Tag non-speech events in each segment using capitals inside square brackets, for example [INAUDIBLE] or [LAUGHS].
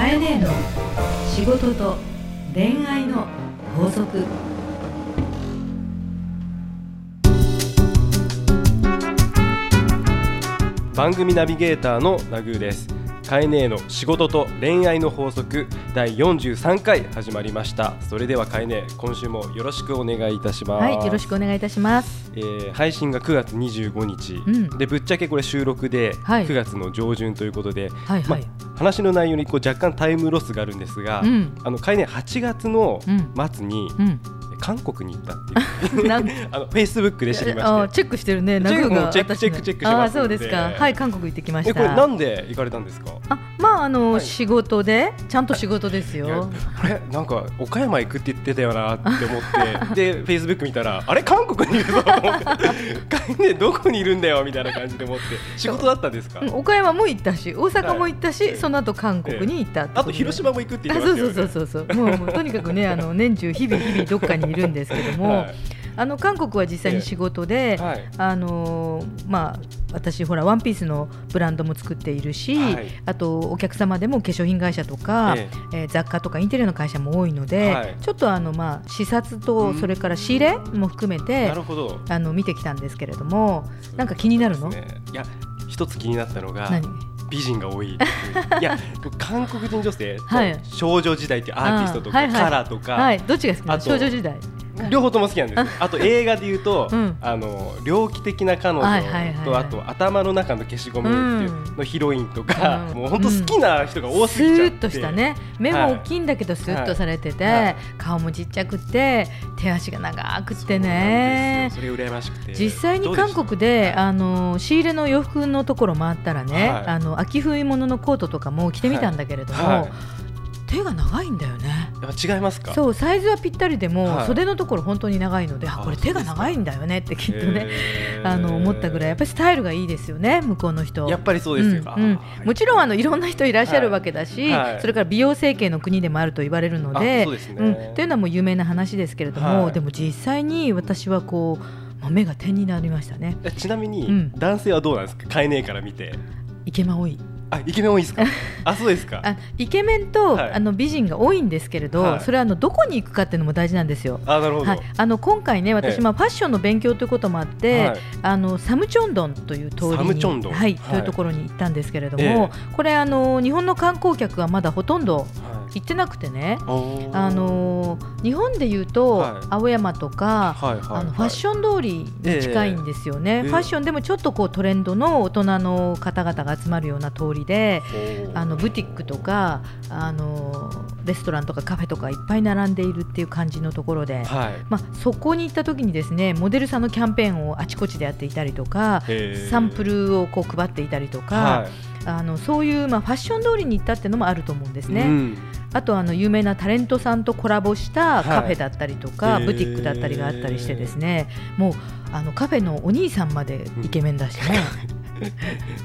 かえねえの仕事と恋愛の法則。番組ナビゲーターのラグーです。カエネーの仕事と恋愛の法則第43回始まりました。それではカエネー今週もよろしくお願いいたします。はい、よろしくお願いいたします。えー配信が9月25日、うん。でぶっちゃけこれ収録ではい。9月の上旬ということで、はいはい。話の内容にこう若干タイムロスがあるんですが、うん。あのカエネー8月のうん。末にうん。韓国に行ったっていう。[LAUGHS] [LAUGHS] あのフェイスブックで知りまして。あチェックしてるね。ナグーがチェック私チェックチェックしますそうですか。はい、韓国行ってきましえこれなた。んで行かれたんですか？あ、まああの、はい。仕事でちゃんと仕事ですよ。あれなんか岡山行くって言ってたよなって思って。[LAUGHS] でフェイスブック見たらあれ韓国にいるぞと思ってどこにいるんだよみたいな感じで思って。仕事だったんですか？うん岡山も行ったし、大阪も行ったし、はい。その後韓国に行ったあと広島も行くって言あってまそうしたよね。そうそうそうそう。もうもうとにかくね、あの年中日々日々どっかにいるんですけども、はい。あの韓国は実際に仕事で、はい。あのーまあ私ほらワンピースのブランドも作っているし、はい。あとお客様でも化粧品会社とか、ええ。ー雑貨とかインテリアの会社も多いので、はい。ちょっとあのまあ視察うとん。それから仕入れも含めてなるほど。あの見てきたんですけれどもなんか気になるの、ねいや一つ気になったのが何？美人が多い [LAUGHS] いや韓国人女性、はい。少女時代っていうアーティストとか、はいはい。カラーとか、はい。どっちが好きなの？少女時代両方とも好きなんですよ。あと映画で言うと、うん。あの猟奇的な彼女と、はいはいはいはい。あと頭の中の消しゴムっていうのヒロインとか、うん。もう本当好きな人が多すスぎちゃって、ーッとしたね。目も大きいんだけどスーッとされてて、はい。はい顔もちっちゃくて手足が長くてね。それ羨ましくて。実際に韓国であの仕入れの洋服のところ回ったらね、はい。あの秋冬物のコートとかも着てみたんだけれども、はい手が長いんだよね。違いますか？そうサイズはぴったりでも、はい。袖のところ本当に長いのでああこれ手が長いんだよねってきっとねあの思ったぐらい。やっぱりスタイルがいいですよね向こうの人。やっぱりそうですよ、うんうん。もちろんあのいろんな人いらっしゃるわけだし、はい。はい。それから美容整形の国でもあると言われるのであそうですね。うん、というのはもう有名な話ですけれども、はい。でも実際に私はこうまあ目が点になりましたね。えちなみに、うん。男性はどうなんですか？買えねえから見て。イケメン多いあイケメン多いですか？[LAUGHS] あそうですか。あイケメンと、はい。あの美人が多いんですけれど、はい。それはあのどこに行くかっていうのも大事なんですよ。あなるほど、はい、あの今回ね私、え。えまあ、ファッションの勉強ということもあって、はい。あのサムチョンドンという通りにサムチョンドン。はいはいとい。うところに行ったんですけれども、えこれあの日本の観光客はまだほとんどはい行ってなくてね、あの日本でいうと、はい。青山とか、あのファッション通りに近いんですよね、ええファッションでもちょっとこうトレンドの大人の方々が集まるような通りであのブティックとかあのレストランとかカフェとかいっぱい並んでいるっていう感じのところで、はい。まあ、そこに行った時にですねモデルさんのキャンペーンをあちこちでやっていたりとかサンプルをこう配っていたりとか、はあのそういう、まあ、ファッション通りに行ったっていうのもあると思うんですね。いうん。あとあの有名なタレントさんとコラボしたカフェだったりとか、はいブティックだったりがあったりしてですね。もうあのカフェのお兄さんまでイケメンだしね、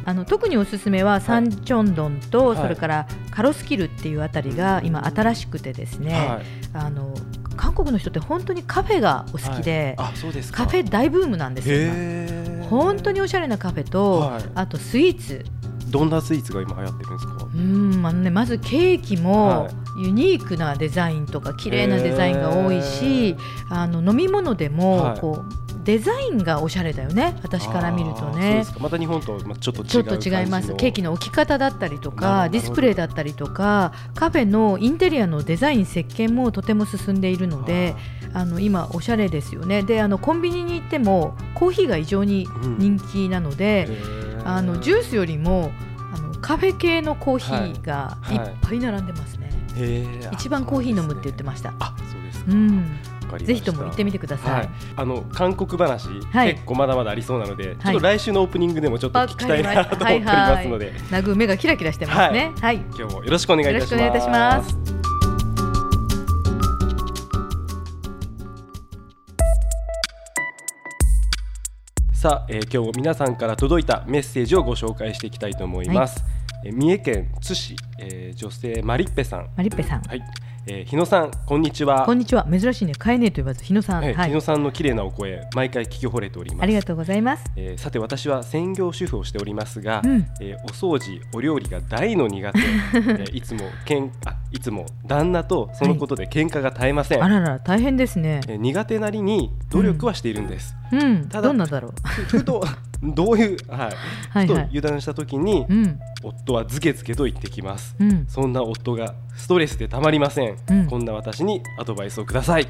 あの特におすすめはサンチョンドンと、はい。それからカロスキルっていうあたりが今新しくてですね、はい。あの韓国の人って本当にカフェがお好きで、あそうですか。カフェ大ブームなんですよ本当におしゃれなカフェと、はい。あとスイーツどんなスイーツが今流行ってるんですか？うんあのね、まずケーキもはユニークなデザインとか綺麗なデザインが多いしあの飲み物でもはい。こう、デザインがおしゃれだよね私から見るとね。また日本とまあちょっとちょっと違います。ケーキのの置き方だったりとかディスプレイだったりとかカフェのインテリアのデザイン設計もとても進んでいるのであの今おしゃれですよね。であのコンビニに行ってもコーヒーが異常に人気なので、あのジュースよりもあのカフェ系のコーヒーがはい。いっぱい並んでますね、へー。一番コーヒー飲むって言ってました。あそうですか。うん、ぜひとも行ってみてください、はい、あの韓国話、はい。結構まだまだありそうなので、はい。ちょっと来週のオープニングでもちょっと聞きたいなと思っておりますので、ナグー目がキラキラしてますねはい、今日もよろしくお願いいたします。さあ、えー今日も皆さんから届いたメッセージをご紹介していきたいと思います。えー三重県津市、えー女性マリッペさん。マリッペさん。はい。えー、日野さんこんにちは。こんにちは。珍しいね。カエネと呼ばず日野さん、えーはい。日野さんの綺麗なお声毎回聞き惚れております。ありがとうございます。えーさて私は専業主婦をしておりますが、うん。えーお掃除お料理が大の苦手、[LAUGHS] えーいつもけんあいつも旦那とそのことで喧嘩が絶えません、あらら大変ですね。えー苦手なりに努力はしているんです、うん。ただどんなだろう。ふ [LAUGHS] ふとどういう、はい。はいはい。ふと油断した時に、うん。夫はズケズケと言ってきます、うん。そんな夫がストレスでたまりません、うん。こんな私にアドバイスをください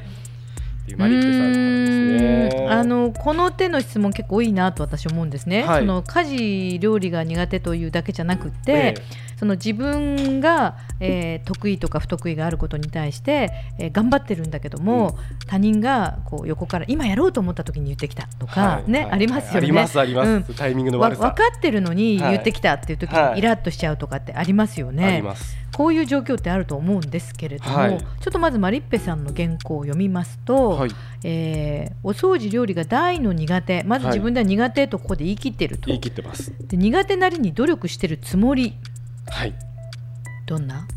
っていうマリッペさんですね。ん。あのこの手の質問結構多いなと私思うんですね、はい。その家事料理が苦手というだけじゃなくて、えその自分が、えー得意とか不得意があることに対して、えー頑張ってるんだけども、他人がこう横から今やろうと思った時に言ってきたとか、ね、はい。はい。ありますよね。ありますあります、うん。タイミングのわ悪さ。分かってるのに言ってきたっていう時はい。にイラッとしちゃうとかってありますよあね。りますこういう状況ってあると思うんですけれども、はい。ちょっとまずマリッペさんの原稿を読みますと、はい。えーお掃除料理が大の苦手まずはい。自分では苦手とここで言い切ってると、言い切ってます。で苦手なりに努力してるつもり。はい。どんな？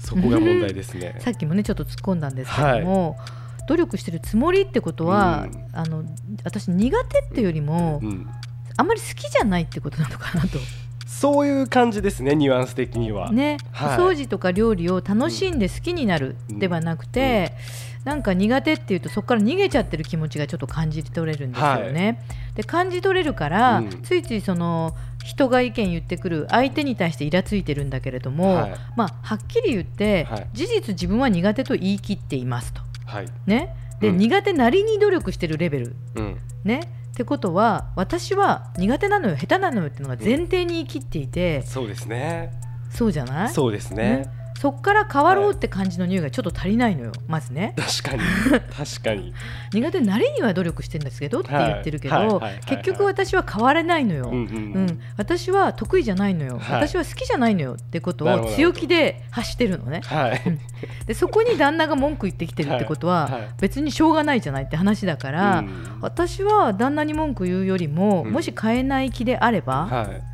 そこが問題ですね。[LAUGHS] さっきもねちょっと突っ込んだんですけども、努力してるつもりってことは、うん。あの私苦手っていうよりも、うん。あんまり好きじゃないってことなのかなと。そういう感じですねニュアンス的には、ね、はい。お掃除とか料理を楽しんで好きになるではなくて、なんか苦手っていうとそこから逃げちゃってる気持ちがちょっと感じ取れるんですよね。で感じ取れるから、うん。ついついその人が意見言ってくる相手に対してイラついてるんだけれども、はい。まあ、はっきり言って、はい。事実自分は苦手と言い切っていますと。はい。ね、で、うん。苦手なりに努力してるレベル。うん。ねってことは私は苦手なのよ下手なのよっていうのが前提に言い切っていて、そうですね。そうじゃない？そうですねそっから変わろうって感じの匂いがちょっと足りないのよまずね。確かに。[LAUGHS] 確かに。苦手なりには努力してるんですけどって言ってるけど、はいはいはいはい。結局私は変われないのよ、うんううん。ん。私は得意じゃないのよ、はい。私は好きじゃないのよってことを強気で発してるのね。はい。でそこに旦那が文句言ってきてるってことは、はいはい。別にしょうがないじゃないって話だから、うん。私は旦那に文句言うよりも、うん。もし変えない気であれば、はい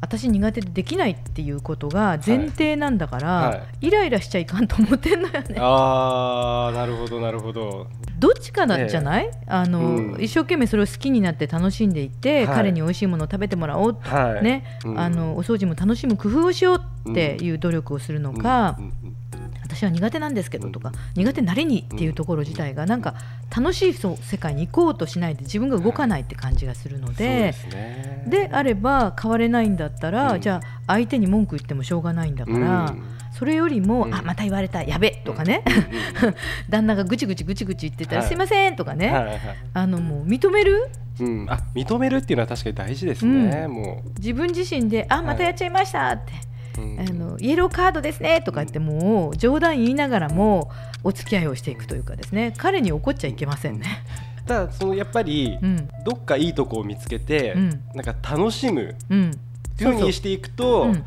私苦手でできないっていうことが前提なんだから、はい。はイライラしちゃいかんと思ってんのよね。ああなるほどなるほど。どっちかなんじゃない、あの、うん。一生懸命それを好きになって楽しんでいって、はい。彼に美味しいものを食べてもらおう、はい。ねうん。あのお掃除も楽しむ工夫をしようっていう努力をするのか、うんうん私は苦手なんですけどとか、苦手なりにっていうところ自体がなんか楽しいそう世界に行こうとしないで自分が動かないって感じがするのそうでで。すね。であれば変われないんだったら、うん。じゃあ相手に文句言ってもしょうがないんだから、うん。それよりも、うん。あまた言われたやべとかね、[LAUGHS] 旦那がぐちぐちぐちぐち言ってたら、はい。すいませんとかね、はいはいあのもう認める？うん。あ認めるっていうのは確かに大事ですねも自分自身であまたやっちゃいましたって、ううんあのイエローカードですねとか言ってもう冗談言いながらもお付き合いをしていくというかですね。彼に怒っちゃいけませんね。ただそのやっぱりうん。どっかいいとこを見つけてうん。なんか楽しむうん。ふうにしていくとうん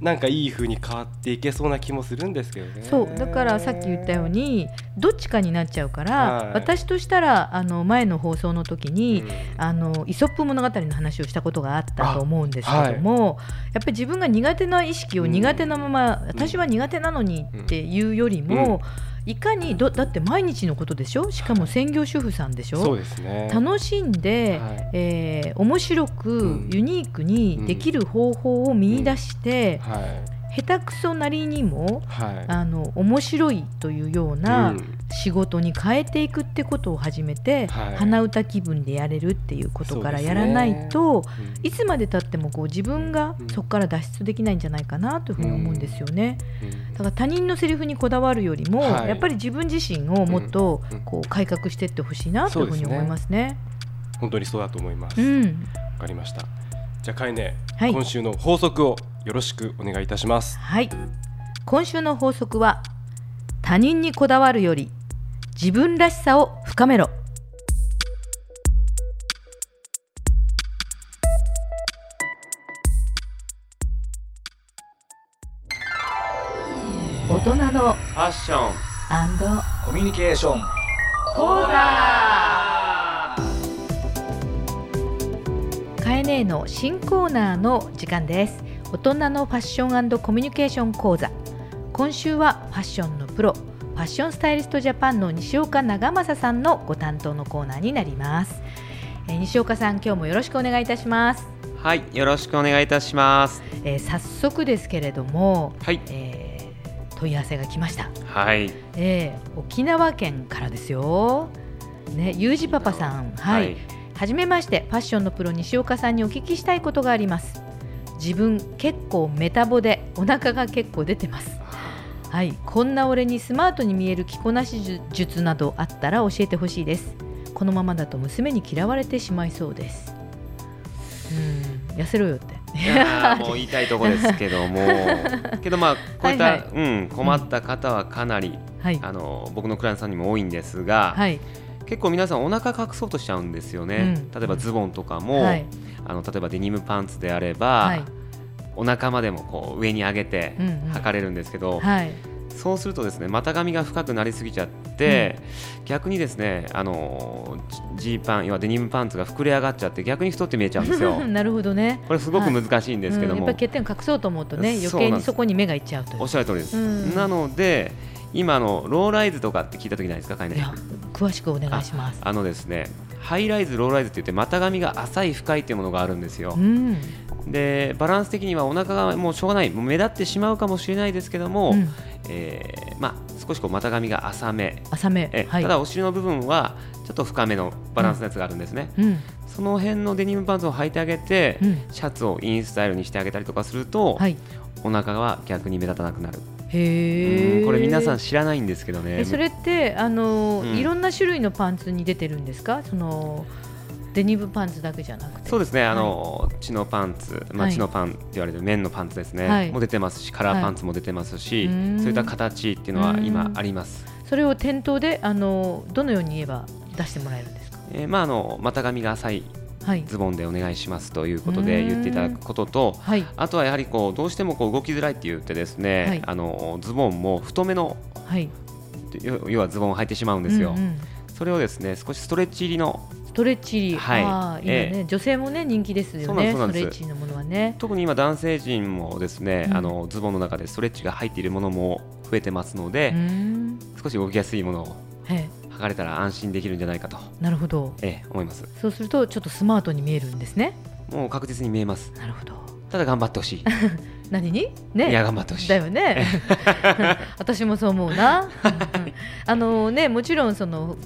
なんかいい風に変わっていけそうな気もするんですけどね。そうだからさっき言ったようにどっちかになっちゃうから、はい。私としたらあの前の放送の時に、うん。あのイソップ物語の話をしたことがあったと思うんですけども、やっぱり自分が苦手な意識をうん苦手なまま、私は苦手なのにっていうよりも、いかにどだって毎日のことでしょ？しかも専業主婦さんでしょ、そうですね。楽しんで、はい。えー面白く、うん。ユニークにできる方法を見出して、はい。下手くそなりにもはい。あの面白いというようなうん。仕事に変えていくってことを始めて、はい。鼻歌気分でやれるっていうことからやらないと、うん。いつまでたってもこう自分がうん。そこから脱出できないんじゃないかなというふうに思うんですよね。うんだから他人のセリフにこだわるよりも、はいやっぱり自分自身をもっとこう改革していってほしいなというふうに思いますね。本当にそうだと思います。わ、うん、かりました。じゃあかいね、はい今週の法則をよろしくお願いいたします。はい今週の法則は他人にこだわるより自分らしさを深めろ大人のファッションコミュニケーション。講座カエネの新コーナーの時間です。大人のファッションコミュニケーション講座。今週はファッションのプロファッションスタイリストジャパンの西岡長政さんのご担当のコーナーになります、えー西岡さん今日もよろしくお願いいたします、はい、よろしくお願いいたします。えー早速ですけれども、はい、えー問い合わせが来ました、はい、えー沖縄県からですよね、ゆうじパパさん、はい、はじめまして、ファッションのプロ西岡さんにお聞きしたいことがあります。自分結構メタボでお腹が結構出てます。はい、こんな俺にスマートに見える着こなし術などあったら教えてほしいです。このままだと娘に嫌われてしまいそうです。うん、痩せろよって。いやーもう言いたいところですけども、[LAUGHS] けどまあこういった、はいはうん困った方はかなり、はい、あの僕のクライアントさんにも多いんですが、はい、結構皆さんお腹隠そうとしちゃうんですよね。うん。例えばズボンとかも、はい、あの例えばデニムパンツであれば、はい、お腹までもこう上に上げてうんうん。履かれるんですけど、はい、そうするとですね股上が深くなりすぎちゃって、逆にですねあのジーパン要はデニムパンツが膨れ上がっちゃって逆に太って見えちゃうんですよ。[LAUGHS] なるほどね。これすごく難しいんですけども、うんやっぱり欠点を隠そうと思うとね、余計にそこに目がいっちゃうという。おっしゃる通りです、うん。なので今あのローライズとかって聞いた時ないですか、かいや詳しくお願いします。あのですねハイライズ、ローライズって言って股上が浅い深いっていうものがあるんですよ。う。ん、でバランス的にはお腹がもうしょうがないもう目立ってしまうかもしれないですけども、うん、えーまあ、少しこう股上が浅め。浅め、え、はい、ただお尻の部分はちょっと深めのバランスのやつがあるんですね、うん、その辺のデニムパンツを履いてあげて、うん。シャツをインスタイルにしてあげたりとかすると、はい、お腹は逆に目立たなくなる、へこれ皆さん知らないんですけどね。えそれってあの、うん。いろんな種類のパンツに出てるんですか？そのデニムパンツだけじゃなくて。そうですね、あのチノパンツ、まあ、はい。チノパンって言われる綿のパンツですね、はい。も出てますしカラーパンツも出てますし、はい。そういった形っていうのは今あります、それを店頭であのどのように言えば出してもらえるんですか？えーまあ、あの股上が浅いはい、ズボンでお願いしますということでうん。言っていただくこととはい、あとはやはりこうどうしてもこう動きづらいって言ってですね、はい。あのズボンも太めのはい。要要はズボンを履いてしまうんですよ、うんうん。それをですね少しストレッチ入りのストレッチ入り、はいああ今ね、え女性もね人気ですよね。ストレッチのものはね。特に今男性陣もですね、うんあのズボンの中でストレッチが入っているものも増えてますのでう、ん。少し動きやすいものをへ履かれたら安心できるんじゃないかと、え、なるほど。ええ思いますそうするとちょっとスマートに見えるんですね。もう確実に見えますなるほど。ただ頑張ってほしい、[LAUGHS] 何？に？ね。いや頑張ってほしいだよね。[LAUGHS] 私もそう思うな。うんあのねもちろんその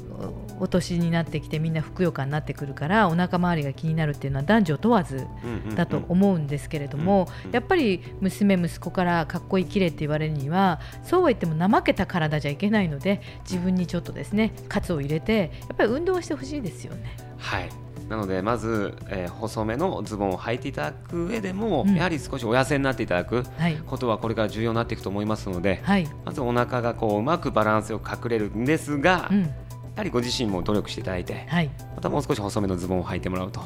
おお年になってきてみんなふくよかになってくるからお腹周りが気になるっていうのは男女問わずだと思うんですけれども、やっぱり娘息子からかっこいい綺麗って言われるにはそうは言っても怠けた体じゃいけないので自分にちょっとですね喝を入れてやっぱり運動をしてほしいですよね。はい。なのでまず、えー細めのズボンを履いていただく上でも、うん。やはり少しお痩せになっていただくはい。ことはこれから重要になっていくと思いますので、はい、まずお腹がこううまくバランスよく隠れるんですが、やうんはりご自身も努力していただいてはい、またもう少し細めのズボンを履いてもらうと。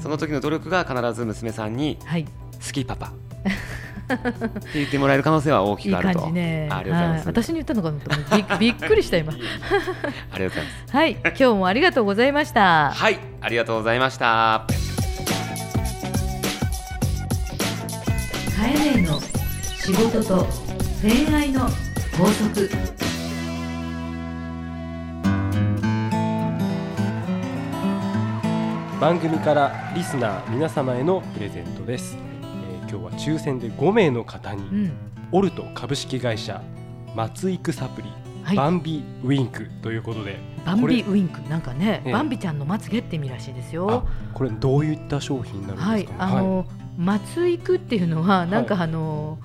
その時の努力が必ず娘さんにはい、「好きパパ」[LAUGHS] って言ってもらえる可能性は大きいいくあると。感じね。あありがとうございます、はい、私に言ったのかなと思ってび [LAUGHS] びっくりした今。[LAUGHS] ありがとうございます。はい、今日もありがとうございました。はい。ありがとうございました。カエネの仕事と恋愛の法則番組からリスナー皆様へのプレゼントです、えー今日は抽選で5名の方に、うん、オルト株式会社松育サプリ、はい。バンビウィンクということでバンビウィンク？なんかね、ええ。バンビちゃんのまつげって意味らしいですよ。あ。これどういった商品になるんはいです、か、あの、松育っていうのはなんかあの、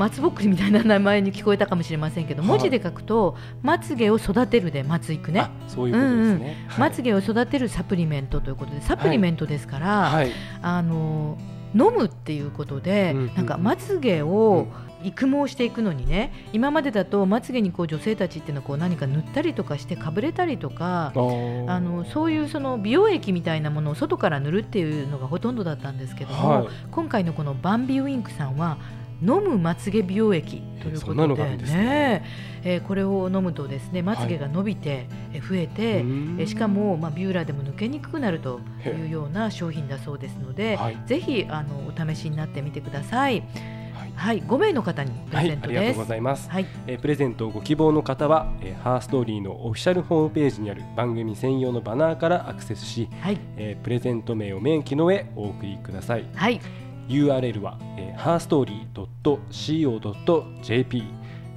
松ぼっくりみたいな名前に聞こえたかもしれませんけど、はい。文字で書くとまつげを育てるで松育ね。あ。そういうことですね、はい。まつげを育てるサプリメントということでサプリメントですから、はい。あの飲むっていうことで、うんうん。うんなんかまつげを育毛していくのにね今までだとまつげにこう女性たちっていうのはこう何か塗ったりとかしてかぶれたりとかあのそういうその美容液みたいなものを外から塗るっていうのがほとんどだったんですけども、はい。今回のこのバンビウィンクさんは飲むまつげ美容液ということでね。ね。えーこれを飲むとですねまつげが伸びて、え増えて、うん。えしかも、まあ、ビューラーでも抜けにくくなるとへいうような商品だそうですので、はい。ぜひあのお試しになってみてください。はい。はい、5名の方にプはい、レゼントです。ありがとうご。ざいます。はい、えープレゼントをご希望の方は、えーハーストーリーのオフィシャルホームページにある番組専用のバナーからアクセスし、はい、えープレゼント名を明記の上お送りください。はい、URL は、えー、herstory.co.jp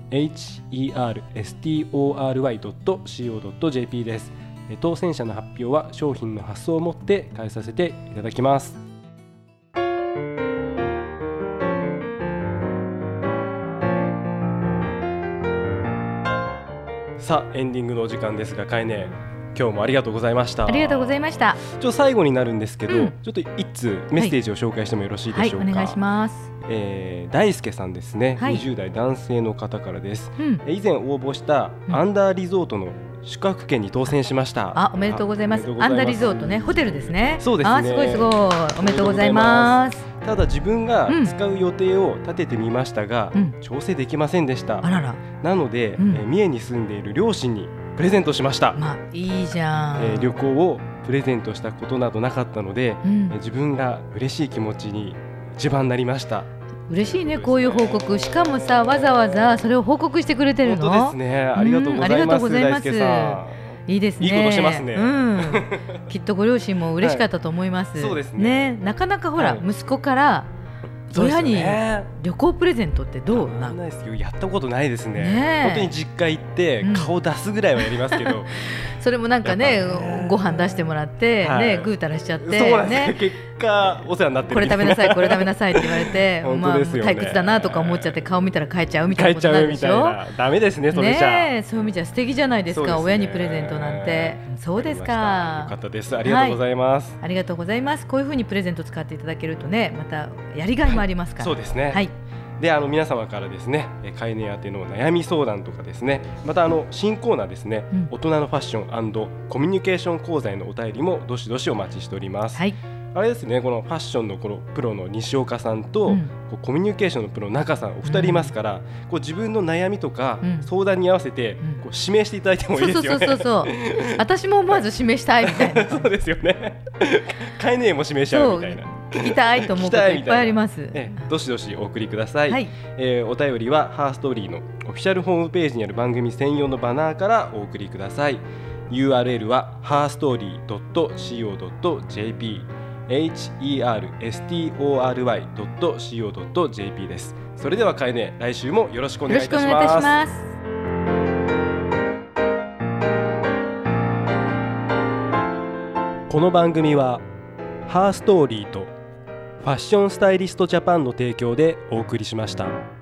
herstory.co.jp です。当選者の発表は商品の発送をもって返させていただきます。さあエンディングのお時間ですが、かえね今日もありがとうございました。ありがとうございました。ちょっと最後になるんですけど、うんちょっと一通メッセージを紹介してもよろしいはい、でしょうか。お願いします。えー大輔さんですね、はい20代男性の方からです。うん、えー以前応募したうんアンダーリゾートの宿泊券に当選しました。あ、おめでとうございます。アンダーリゾートね、ホテルですね。そうですねあ、すごいすごい。おめでとうございます。ただ自分がうん使う予定を立ててみましたが、うん調整できませんでした。あらら、なので、うんえー三重に住んでいる両親にプレゼントしました。まあいいじゃん。えー旅行をプレゼントしたことなどなかったので、うんえー自分が嬉しい気持ちに一番なりました。嬉しいね、こういう報告。しかもさ、わざわざそれを報告してくれてるの？本当ですね。ありがとうございうんありがとます。うございいいですね。いいことしてますねうん。[LAUGHS] きっとご両親も嬉しかったと思います。はいそうですねなかなかほら、はい息子から親に旅行プレゼントってどうなん？ないですよ。やったことないですね。ねえ。本当に実家行ってうん。顔出すぐらいはやりますけど、[LAUGHS] それもなんかねご飯出してもらって、はい。ねぐうたらしちゃってそうなんですね。果お世話になってる。これ食べなさいこれ食べなさいって言われて本 [LAUGHS] まあ退屈だなとか思っちゃって顔見たら帰っちゃうみたいなことなるで。ダメですね。それじゃあ。ねえそういう意味じゃ素敵じゃないですかね親にプレゼントなんてそうですわかよかかったです。ありがとうございます。ありがとうございますこういうふうにプレゼント使っていただけるとねまたやりがいもありますから、そうですね。はいであの皆様からですねえー飼い主宛ての悩み相談とかですねまたあの新コーナーですね、うん大人のファッションコミュニケーション講座へのお便りもどしどしお待ちしております、はいあれですねこのファッションのこのプロの西岡さんと、うん。こうコミュニケーションのプロの中さんお二人いますから、こう自分の悩みとか、うん。相談に合わせて、ん。こう指名していただいてもいいですよね。そうそうそうそう [LAUGHS] 私も思わず指名したいみたいな。[LAUGHS] そうですよね。飼い主も指名しちゃうみたいな。聞きたいと思うこといっぱいあります。[LAUGHS] ええどしどしお送りください、はい。えーお便りはハーストーリーのオフィシャルホームページにある番組専用のバナーからお送りください。URL は herstory.co.jp herstory.co.jp ですそれではかえね来週もよろしくお願いいたしますこの番組はハーストーリーとファッションスタイリストジャパンの提供でお送りしました。